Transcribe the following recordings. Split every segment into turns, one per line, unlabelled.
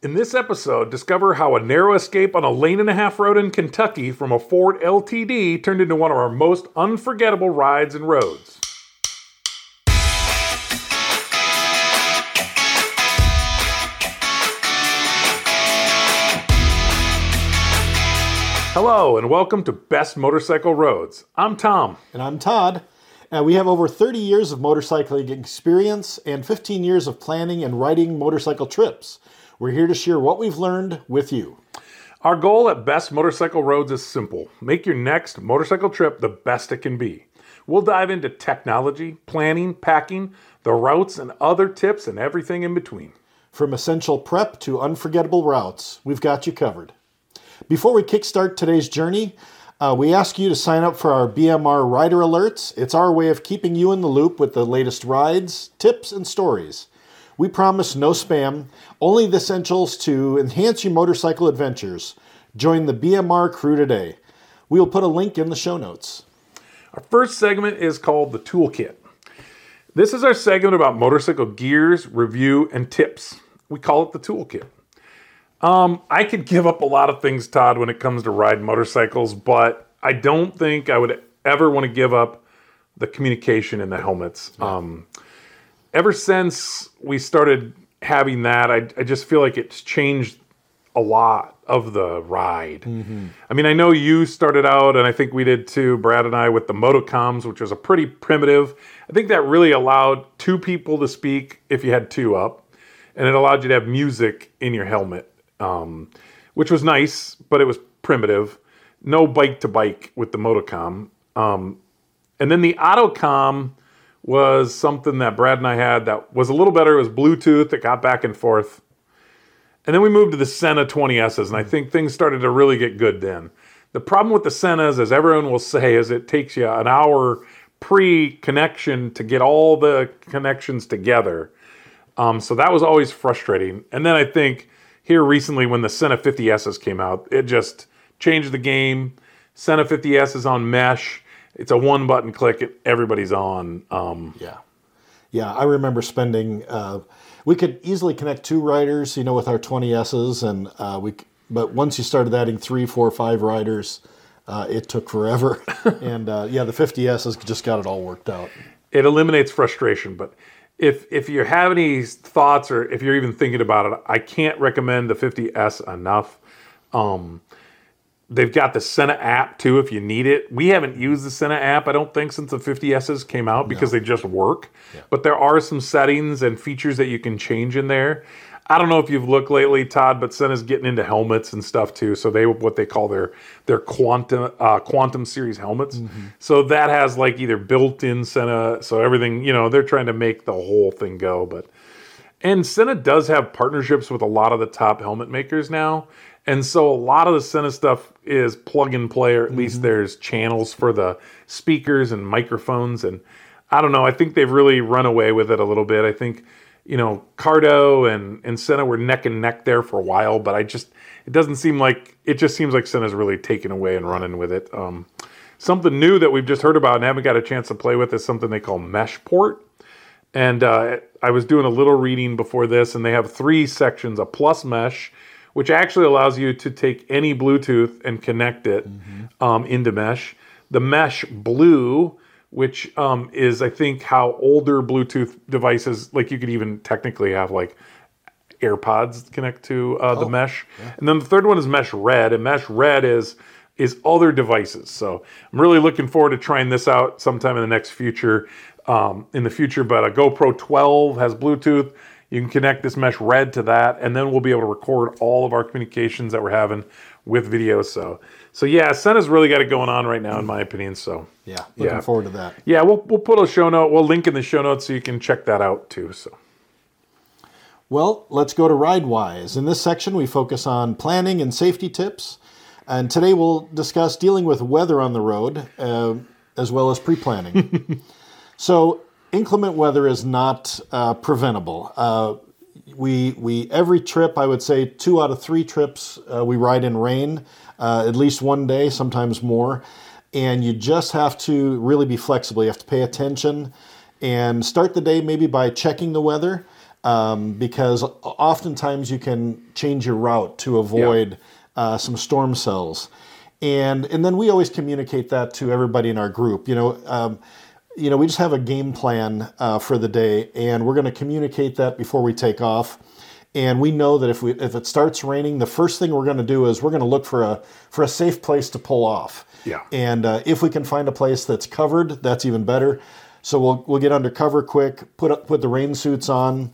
In this episode, discover how a narrow escape on a lane and a half road in Kentucky from a Ford LTD turned into one of our most unforgettable rides and roads. Hello, and welcome to Best Motorcycle Roads. I'm Tom.
And I'm Todd. Uh, we have over 30 years of motorcycling experience and 15 years of planning and writing motorcycle trips. We're here to share what we've learned with you.
Our goal at Best Motorcycle Roads is simple make your next motorcycle trip the best it can be. We'll dive into technology, planning, packing, the routes, and other tips and everything in between.
From essential prep to unforgettable routes, we've got you covered. Before we kickstart today's journey, uh, we ask you to sign up for our BMR Rider Alerts. It's our way of keeping you in the loop with the latest rides, tips, and stories. We promise no spam, only the essentials to enhance your motorcycle adventures. Join the BMR crew today. We will put a link in the show notes.
Our first segment is called the Toolkit. This is our segment about motorcycle gears, review, and tips. We call it the Toolkit. Um, I could give up a lot of things, Todd, when it comes to ride motorcycles, but I don't think I would ever want to give up the communication in the helmets. Um, ever since we started having that, I, I just feel like it's changed a lot of the ride. I mean, I know you started out, and I think we did too, Brad and I, with the Motocoms, which was a pretty primitive. I think that really allowed two people to speak if you had two up, and it allowed you to have music in your helmet, um, which was nice, but it was primitive. No bike to bike with the Motocom. Um, and then the Autocom was something that Brad and I had that was a little better. It was Bluetooth that got back and forth. And then we moved to the Sena 20Ss, and I think things started to really get good then. The problem with the Senas, as everyone will say, is it takes you an hour pre connection to get all the connections together. Um, so that was always frustrating. And then I think here recently, when the Sena 50Ss came out, it just changed the game. Sena 50S is on mesh. It's a one button click, and everybody's on. Um,
Yeah. Yeah, I remember spending. Uh, we could easily connect two riders, you know, with our 20Ss, and uh, we. But once you started adding three, four, five riders, uh, it took forever. and uh, yeah, the 50Ss just got it all worked out.
it eliminates frustration. But if if you have any thoughts or if you're even thinking about it, I can't recommend the 50s enough. Um, they've got the Sena app too if you need it. We haven't used the Sena app, I don't think, since the 50Ss came out because they just work. But there are some settings and features that you can change in there. I don't know if you've looked lately, Todd, but Sena's getting into helmets and stuff too. So they what they call their their quantum uh, quantum series helmets. So that has like either built-in Sena, so everything you know they're trying to make the whole thing go. But and Sena does have partnerships with a lot of the top helmet makers now. And so a lot of the Sena stuff is plug and play, or at least there's channels for the speakers and microphones. And I don't know, I think they've really run away with it a little bit. I think, you know, Cardo and, and Sena were neck and neck there for a while, but I just, it doesn't seem like, it just seems like Sena's really taken away and running with it. Um, something new that we've just heard about and haven't got a chance to play with is something they call Meshport. And uh, I was doing a little reading before this, and they have three sections a plus mesh, which actually allows you to take any Bluetooth and connect it um, into mesh. The mesh blue, which um, is, I think, how older Bluetooth devices, like you could even technically have like AirPods connect to uh, the mesh. And then the third one is mesh red, and mesh red is is other devices. So I'm really looking forward to trying this out sometime in the next future. Um, in the future, but a GoPro 12 has Bluetooth. You can connect this mesh red to that, and then we'll be able to record all of our communications that we're having with video. So, so yeah, Sena's really got it going on right now, in my opinion. So,
Yeah, looking
Yeah.
forward to that.
yeah, we'll we'll put a show note. We'll link in the show notes so you can check that out too. So.
Well, let's go to RideWise. In this section, we focus on planning and safety tips. And today we'll discuss dealing with weather on the road, uh, as well as pre planning. so, inclement weather is not uh, preventable. Uh, we, we every trip, I would say two out of three trips, uh, we ride in rain, uh, at least one day, sometimes more. And you just have to really be flexible. You have to pay attention and start the day maybe by checking the weather. um, because oftentimes you can change your route to avoid uh, some storm cells. And, and then we always communicate that to everybody in our group. You know, um, you know, we just have a game plan uh, for the day, and we're going to communicate that before we take off. And we know that if we if it starts raining, the first thing we're going to do is we're going to look for a for a safe place to pull off.
Yeah.
And uh, if we can find a place that's covered, that's even better. So we'll we'll get under cover quick, put up, put the rain suits on,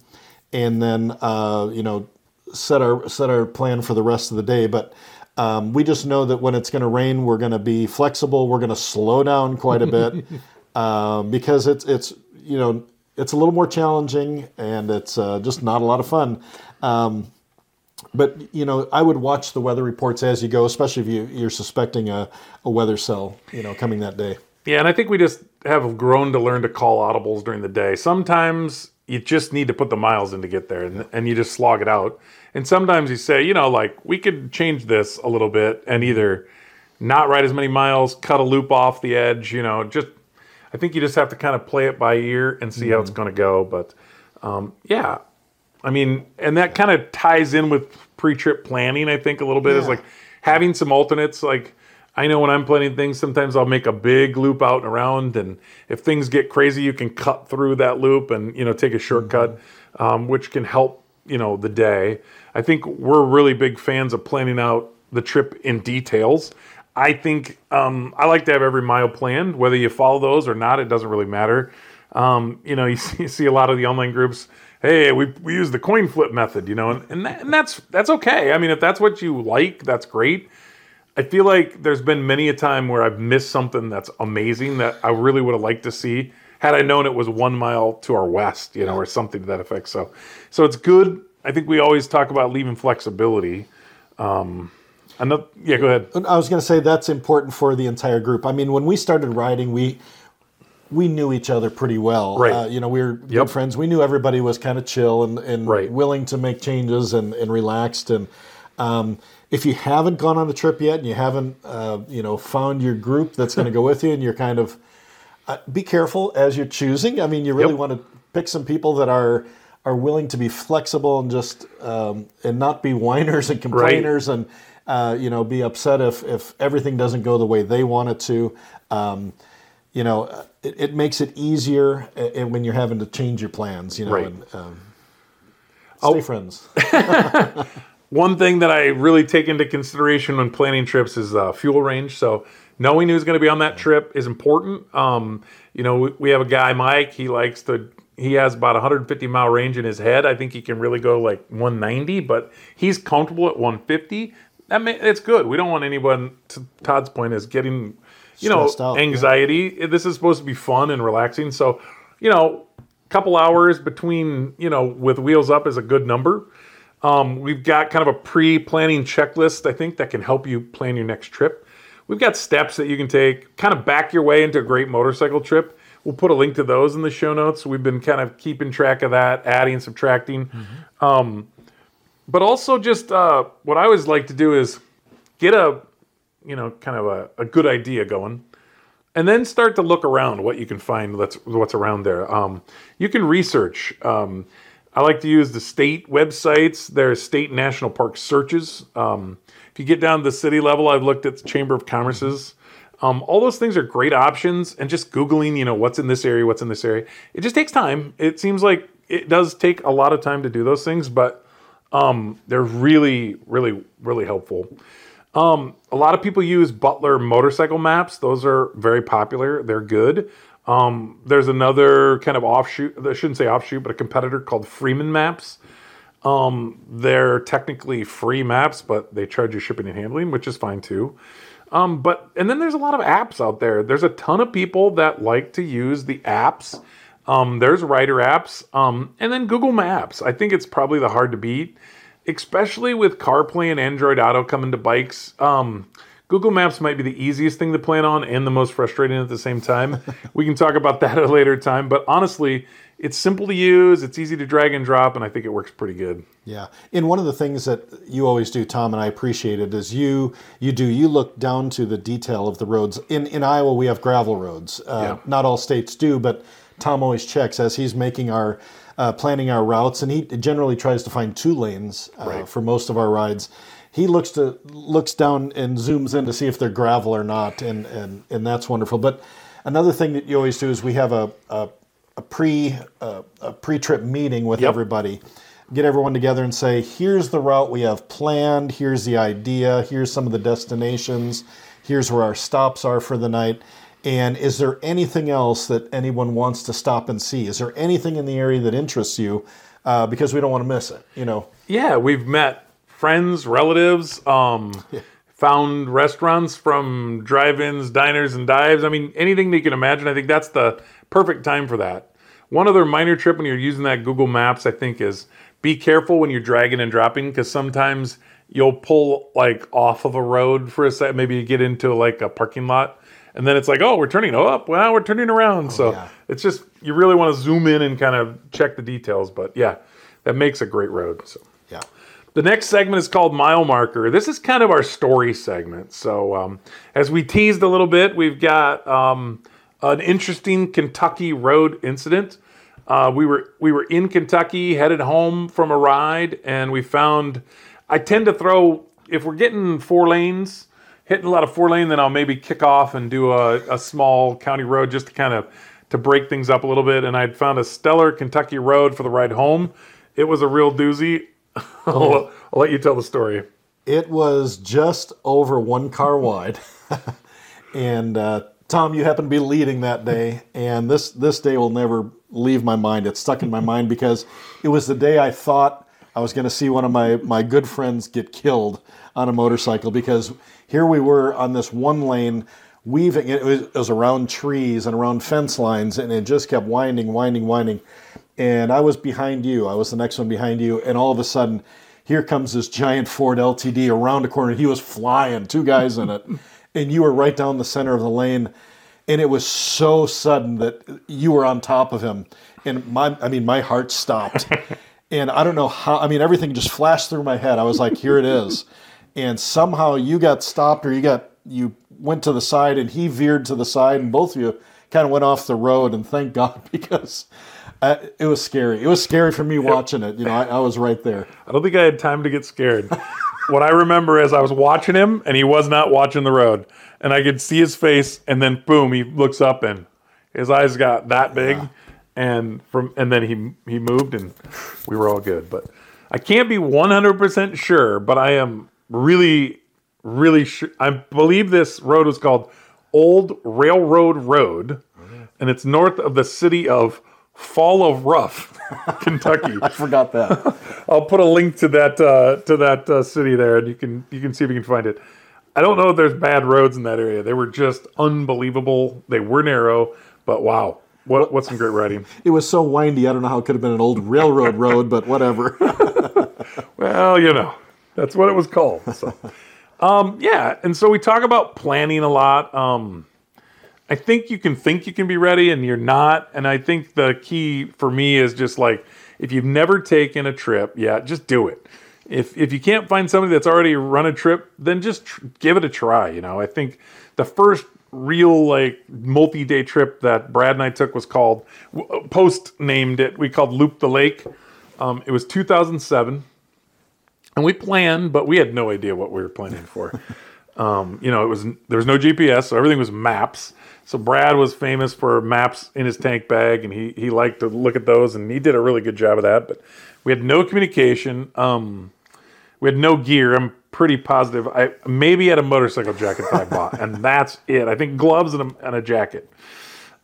and then uh, you know set our set our plan for the rest of the day. But um, we just know that when it's going to rain, we're going to be flexible. We're going to slow down quite a bit um, because it's it's you know it's a little more challenging and it's uh, just not a lot of fun. Um, but you know, I would watch the weather reports as you go, especially if you, you're suspecting a, a weather cell, you know, coming that day.
Yeah, and I think we just have grown to learn to call audibles during the day. Sometimes you just need to put the miles in to get there, and, and you just slog it out. And sometimes you say, you know, like we could change this a little bit and either not ride as many miles, cut a loop off the edge, you know, just I think you just have to kind of play it by ear and see mm-hmm. how it's going to go. But um, yeah, I mean, and that kind of ties in with pre-trip planning. I think a little bit yeah. is like having some alternates. Like I know when I'm planning things, sometimes I'll make a big loop out and around, and if things get crazy, you can cut through that loop and you know take a shortcut, mm-hmm. um, which can help you know the day. I think we're really big fans of planning out the trip in details. I think um, I like to have every mile planned. Whether you follow those or not, it doesn't really matter. Um, you know, you see, you see, a lot of the online groups. Hey, we, we use the coin flip method, you know, and and, that, and that's that's okay. I mean, if that's what you like, that's great. I feel like there's been many a time where I've missed something that's amazing that I really would have liked to see had I known it was one mile to our west, you know, or something to that effect. So, so it's good. I think we always talk about leaving flexibility. Um, Another, yeah, go ahead.
I was going to say that's important for the entire group. I mean, when we started riding, we we knew each other pretty well.
Right.
Uh, you know, we were yep. good friends. We knew everybody was kind of chill and, and
right.
willing to make changes and, and relaxed. And um, if you haven't gone on the trip yet and you haven't, uh, you know, found your group that's going to go with you and you're kind of, uh, be careful as you're choosing. I mean, you really yep. want to pick some people that are are willing to be flexible and just um, and not be whiners and complainers right. and uh, you know, be upset if, if everything doesn't go the way they want it to. Um, you know, it, it, makes it easier when you're having to change your plans, you know,
right.
and um, stay oh. friends.
One thing that I really take into consideration when planning trips is uh, fuel range. So knowing who's going to be on that trip is important. Um, you know, we, we have a guy, Mike, he likes to he has about 150 mile range in his head. I think he can really go like 190, but he's comfortable at 150 that may, it's good. We don't want anyone to Todd's point is getting you know out, anxiety. Yeah. This is supposed to be fun and relaxing. So, you know, a couple hours between, you know, with wheels up is a good number. Um, we've got kind of a pre-planning checklist, I think, that can help you plan your next trip. We've got steps that you can take, kind of back your way into a great motorcycle trip. We'll put a link to those in the show notes. We've been kind of keeping track of that, adding, subtracting. Mm-hmm. Um, but also just uh, what I always like to do is get a you know kind of a, a, good idea going and then start to look around what you can find that's what's around there. Um, you can research um, i like to use the state websites. There's state national park searches. Um, if you get down to the city level i've looked at the chamber of commerce's. Um, all those things are great options and just googling you know what's in this area what's in this area it just takes time. It seems like it does take a lot of time to do those things but um, they're really, really, really helpful. Um, a lot of people use Butler motorcycle maps. Those are very popular. They're good. Um, there's another kind of offshoot, I shouldn't say offshoot, but a competitor called Freeman Maps. Um, they're technically free maps, but they charge you shipping and handling, which is fine too. Um, but and then there's a lot of apps out there. There's a ton of people that like to use the apps um, there's Rider apps, um, and then Google Maps. I think it's probably the hard to beat, especially with CarPlay and Android Auto coming to bikes. Um, Google Maps might be the easiest thing to plan on and the most frustrating at the same time. we can talk about that at a later time, but honestly, it's simple to use, it's easy to drag and drop, and I think it works pretty good.
Yeah, and one of the things that you always do, Tom, and I appreciate it, is you you do you look down to the detail of the roads. In in Iowa, we have gravel roads. Uh, yeah. Not all states do, but Tom always checks as he's making our uh, planning our routes, and he generally tries to find two lanes uh,
Right.
for most of our rides. He looks to looks down and zooms in to see if they're gravel or not, and and and that's wonderful. But another thing that you always do is we have a a, a pre uh, a pre trip meeting with
Yep.
everybody. Get everyone together and say, here's the route we have planned. Here's the idea. Here's some of the destinations. Here's where our stops are for the night. And is there anything else that anyone wants to stop and see? Is there anything in the area that interests you? Uh, because we don't want to miss it. You know,
Yeah, we've met friends, relatives, um, found restaurants from drive-ins, diners, and dives. I mean, anything that you can imagine. I think that's the perfect time for that. One other minor trip when you're using that Google Maps, I think, is be careful when you're dragging and dropping because sometimes you'll pull like off of a road for a second. Maybe you get into like a parking lot, and then it's like, oh, we're turning up. Well, we're turning around. so
yeah.
it's just you really want to zoom in and kind of check the details. But yeah, that makes a great road. So.
yeah.
The next segment is called Mile Marker. This is kind of our story segment. So, um, as we teased a little bit, we've got um, an interesting Kentucky road incident. Uh, we were we were in Kentucky, headed home from a ride, and we found. I tend to throw if we're getting four lanes, hitting a lot of four lane, then I'll maybe kick off and do a, a small county road just to kind of to break things up a little bit. And I'd found a stellar Kentucky road for the ride home. It was a real doozy. I'll, I'll let you tell the story.
It was just over one car wide, and uh, Tom, you happened to be leading that day, and this this day will never leave my mind. It's stuck in my mind because it was the day I thought I was going to see one of my my good friends get killed on a motorcycle because here we were on this one lane weaving it was, it was around trees and around fence lines and it just kept winding winding winding. And i was behind you. I was the next one behind you. And all of a sudden here comes this giant ford ltd around a corner. He was flying two guys in it. And you were right down the center of the lane. And it was so sudden that you were on top of him. And my i mean my heart stopped. And i don't know how i mean everything just flashed through my head. I was like here it is and somehow you got stopped or you got you went to the side and he veered to the side and both of you kind of went off the road and thank god because uh, it was scary it was scary for me watching it you know I, I was right there
I don't think I had time to get scared. what I remember is I was watching him and he was not watching the road. And I could see his face and then boom, he looks up and his eyes got that big and from and then he he moved and we were all good. But I can't be 100% sure, but I am really really sure I believe this road was called Old Railroad Road and it's north of the city of Fall of Rough, Kentucky.
i forgot that
I'll put a link to that uh, to that uh, city there, and you can you can see if you can find it. I don't know if there's bad roads in that area. They were just unbelievable. They were narrow, but wow, what what's some great riding?
it was so windy i don't know how it could have been an old railroad road but whatever
Well, you know, that's what it was called. So, um, yeah, and so we talk about planning a lot. Um, I think you can think you can be ready, and you're not. And I think the key for me is just like if you've never taken a trip, yeah, just do it. If if you can't find somebody that's already run a trip, then just tr- give it a try. You know, I think the first real like multi-day trip that Brad and I took was called post named it. We called Loop the Lake. Um, it was 2007 and we planned, but we had no idea what we were planning for. um, you know, it was there was no GPS, so everything was maps. So Brad was famous for maps in his tank bag, and he he liked to look at those, and he did a really good job of that. But we had no communication. Um, we had no gear. I'm pretty positive. I maybe had a motorcycle jacket that I bought, and that's it. I think gloves and a, and a jacket.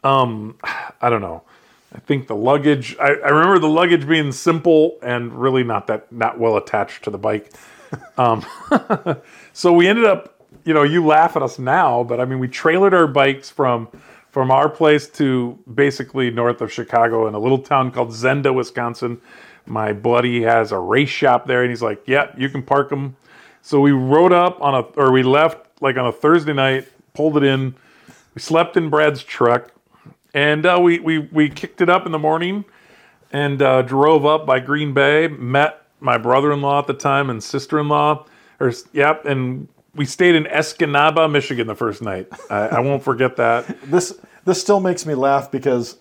Um, I don't know. I think the luggage. I, I remember the luggage being simple and really not that not well attached to the bike. Um, so we ended up. You know, you laugh at us now, but I mean, we trailered our bikes from from our place to basically north of Chicago in a little town called Zenda, Wisconsin. My buddy has a race shop there, and he's like, "Yeah, you can park them." So we rode up on a, or we left like on a Thursday night, pulled it in. We slept in Brad's truck, and uh, we we we kicked it up in the morning, and uh, drove up by Green Bay. Met my brother-in-law at the time and sister-in-law, or yep, and we stayed in Escanaba, Michigan, the first night. I, I won't forget that.
this this still makes me laugh because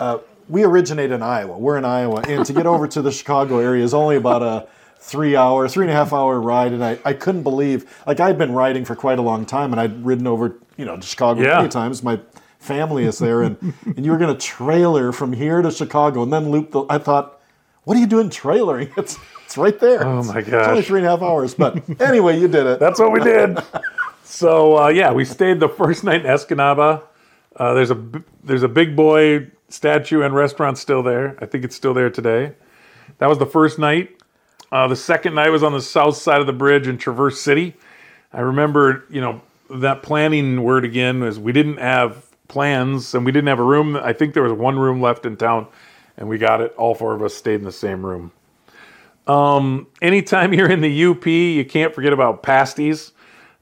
uh, we originate in Iowa. We're in Iowa, and to get over to the Chicago area is only about a three hour, three and a half hour ride. And I, I couldn't believe, like, I'd been riding for quite a long time, and I'd ridden over, you know, to Chicago
Yeah.
many times. My family is there, and, and you were going to trailer from here to Chicago and then loop the. I thought, what are you doing trailering? It's, it's right there.
Oh, my
It's only three and a half hours. But anyway, you did it.
That's what we did. so uh, yeah, we stayed the first night in Escanaba. Uh, there's a there's a big boy statue and restaurant still there. I think it's still there today. That was the first night. Uh, the second night was on the south side of the bridge in Traverse City. I remember, you know, that planning word again was we didn't have plans and we didn't have a room. I think there was one room left in town, and we got it. All four of us stayed in the same room. Um, anytime you're in the UP, you can't forget about pasties.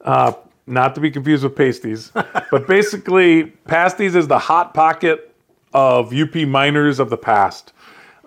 Uh, not to be confused with pasties, but basically, pasties is the hot pocket of UP miners of the past.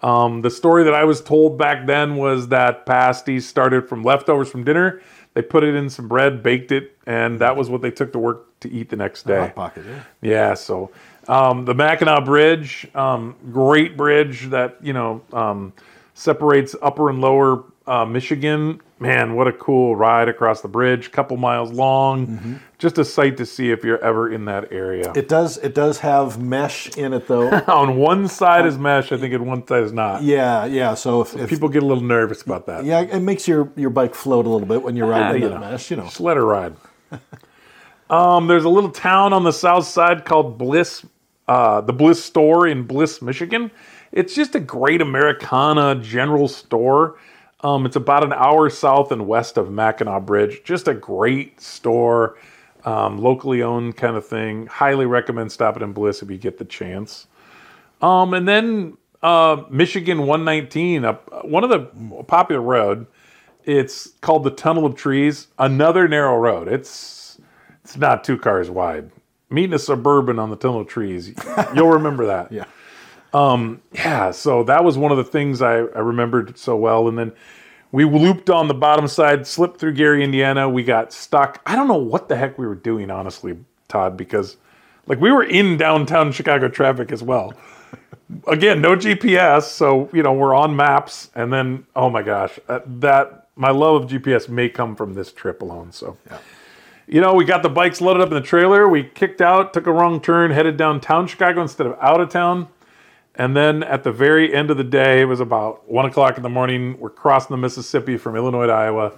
Um, the story that I was told back then was that pasties started from leftovers from dinner. They put it in some bread, baked it, and that was what they took to work to eat the next day.
Hot pocket, yeah.
Yeah, so um, the Mackinac Bridge, um, great bridge that you know um, separates Upper and Lower uh, Michigan. Man, what a cool ride across the bridge, couple miles long. Just a sight to see if you're ever in that area.
It does. It does have mesh in it, though.
On one side is mesh, I think on one side is not.
yeah, yeah. So if, if
People get a little nervous about that.
yeah, it makes your your bike float a little bit when you're riding
you
the
know.
mesh. You know.
Just let her ride. um, there's a little town on the south side called Bliss, uh, the Bliss store in Bliss, Michigan. It's just a great Americana general store. Um, it's about an hour south and west of Mackinac Bridge. Just a great store, um, locally owned kind of thing. Highly recommend stopping in Bliss if you get the chance. Um, and then uh, Michigan 119, uh, one of the popular road. It's called the Tunnel of Trees. Another narrow road. It's it's not two cars wide. Meeting a suburban on the Tunnel of Trees. You'll remember that.
Yeah.
Yeah, so that was one of the things I, I remembered so well. And then we looped on the bottom side, slipped through Gary, Indiana. We got stuck. I don't know what the heck we were doing, honestly, Todd, because like we were in downtown Chicago traffic as well. Again, no GPS, so you know we're on maps. And then, oh my gosh, uh, that my love of GPS may come from this trip alone. So, yeah. you know, we got the bikes loaded up in the trailer. We kicked out, took a wrong turn, headed downtown Chicago instead of out of town. And then at the very end of the day, it was about one o'clock in the morning. We're crossing the Mississippi from Illinois to Iowa,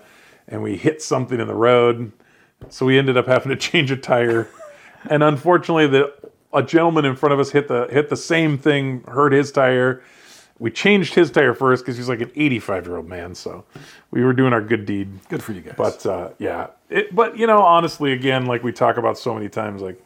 and we hit something in the road. So we ended up having to change a tire. and unfortunately, the a gentleman in front of us hit the hit the same thing, hurt his tire. We changed his tire first because he's like an 85 year old man. So we were doing our good deed.
Good for you guys.
But uh, yeah, it, but you know, honestly, again, like we talk about so many times, like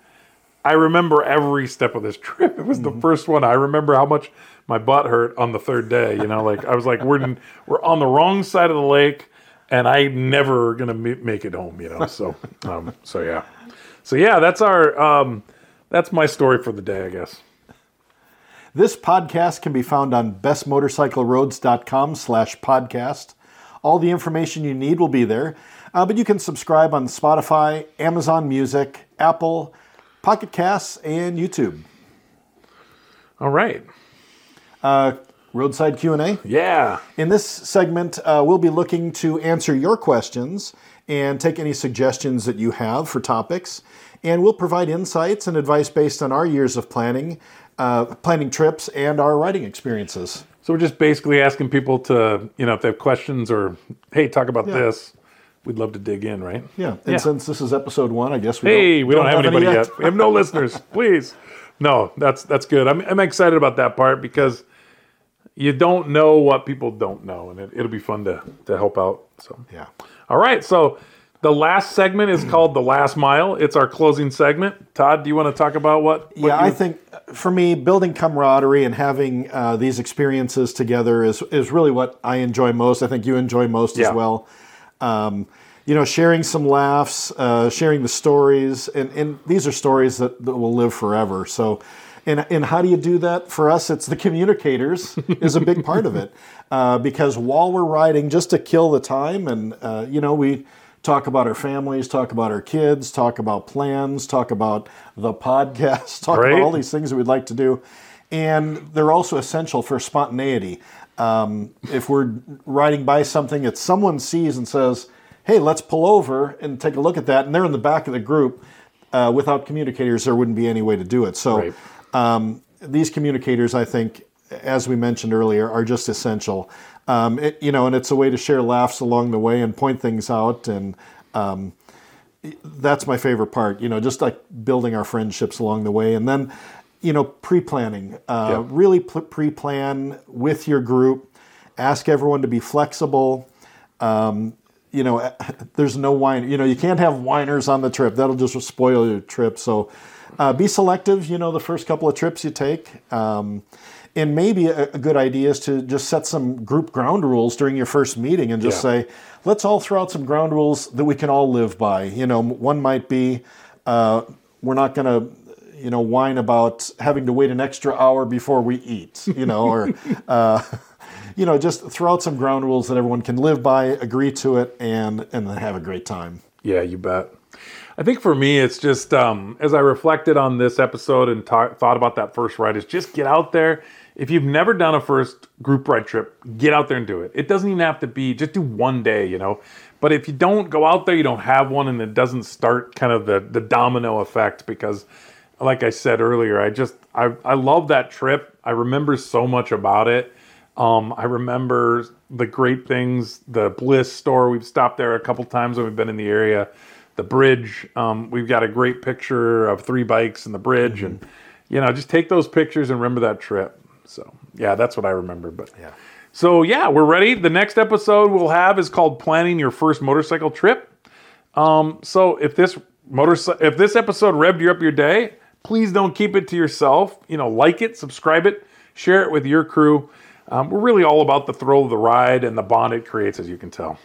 I remember every step of this trip. It was the first one. I remember how much my butt hurt on the third day. You know, like I was like, we're in, we're on the wrong side of the lake, and I never gonna ma- make it home. You know, so um, so yeah, so yeah, that's our um, that's my story for the day, I guess.
This podcast can be found on bestmotorcycleroads.com slash podcast. All the information you need will be there, uh, but you can subscribe on Spotify, Amazon Music, Apple, Pocket Casts, and YouTube.
All right,
Uh, roadside Q&A.
yeah,
In this segment, uh, we'll be looking to answer your questions and take any suggestions that you have for topics. And we'll provide insights and advice based on our years of planning, uh, planning trips, and our writing experiences.
So we're just basically asking people to, you know, if they have questions or hey, talk about this. We'd love to dig in, right?
Yeah, and
Yeah.
since this is episode one, I guess we
Hey,
don't,
we don't, have,
any
anybody yet. We have no listeners. Please. No, that's that's good. I'm I'm excited about that part because you don't know what people don't know, and it, it'll be fun to to help out. So
Yeah.
all right. So the last segment is called the last mile. It's our closing segment. Todd, do you want to talk about what? what
Yeah,
you-
I think uh, for me, building camaraderie and having uh, these experiences together is is really what I enjoy most. I think you enjoy most
Yeah.
as well. Um, you know, sharing some laughs, uh, sharing the stories, and, and these are stories that, that will live forever. So, and, and how do you do that? For us, it's the communicators is a big part of it, uh, because while we're riding, just to kill the time, and uh, you know, we talk about our families, talk about our kids, talk about plans, talk about the podcast, talk
Right.
about all these things that we'd like to do. and they're also essential for spontaneity. Um, if we're riding by something that someone sees and says, "Hey, let's pull over and take a look at that," and they're in the back of the group, uh, without communicators, there wouldn't be any way to do it. So,
Right.
um, these communicators, I think, as we mentioned earlier, are just essential. Um, it, you know, and it's a way to share laughs along the way and point things out and um, that's my favorite part. You know, just like building our friendships along the way, and then, you know, pre-planning. Uh,
Yeah.
Really pre-plan with your group. Ask everyone to be flexible. Um, you know, there's no wine. You know, you can't have whiners on the trip. That'll just spoil your trip. So, uh, be selective. You know, the first couple of trips you take. Um, and maybe a, a good idea is to just set some group ground rules during your first meeting and just
Yeah.
say, let's all throw out some ground rules that we can all live by. You know, one might be uh, we're not going to, you know, whine about having to wait an extra hour before we eat, you know, or, uh, you know, just throw out some ground rules that everyone can live by, agree to it, and and then have a great time.
Yeah, you bet. I think for me, it's just um, as I reflected on this episode and ta- thought about that first ride, is just get out there. If you've never done a first group ride trip, get out there and do it. It doesn't even have to be just do one day, you know. But if you don't go out there, you don't have one, and it doesn't start kind of the the domino effect because, like I said earlier, I just I I love that trip. I remember so much about it. Um, I remember the great things, the Bliss store. We've stopped there a couple times when we've been in the area. The bridge. Um, we've got a great picture of three bikes and the bridge, and you know, just take those pictures and remember that trip. So yeah, that's what I remember. But
Yeah.
So yeah, we're ready. The next episode we'll have is called "Planning Your First Motorcycle Trip." Um, so if this motorcycle, if this episode revved you up your day, please don't keep it to yourself. You know, like it, subscribe it, share it with your crew. Um, we're really all about the thrill of the ride and the bond it creates, as you can tell.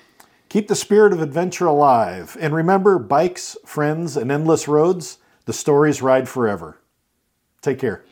Keep the spirit of adventure alive, and remember, bikes, friends, and endless roads. The stories ride forever. Take care.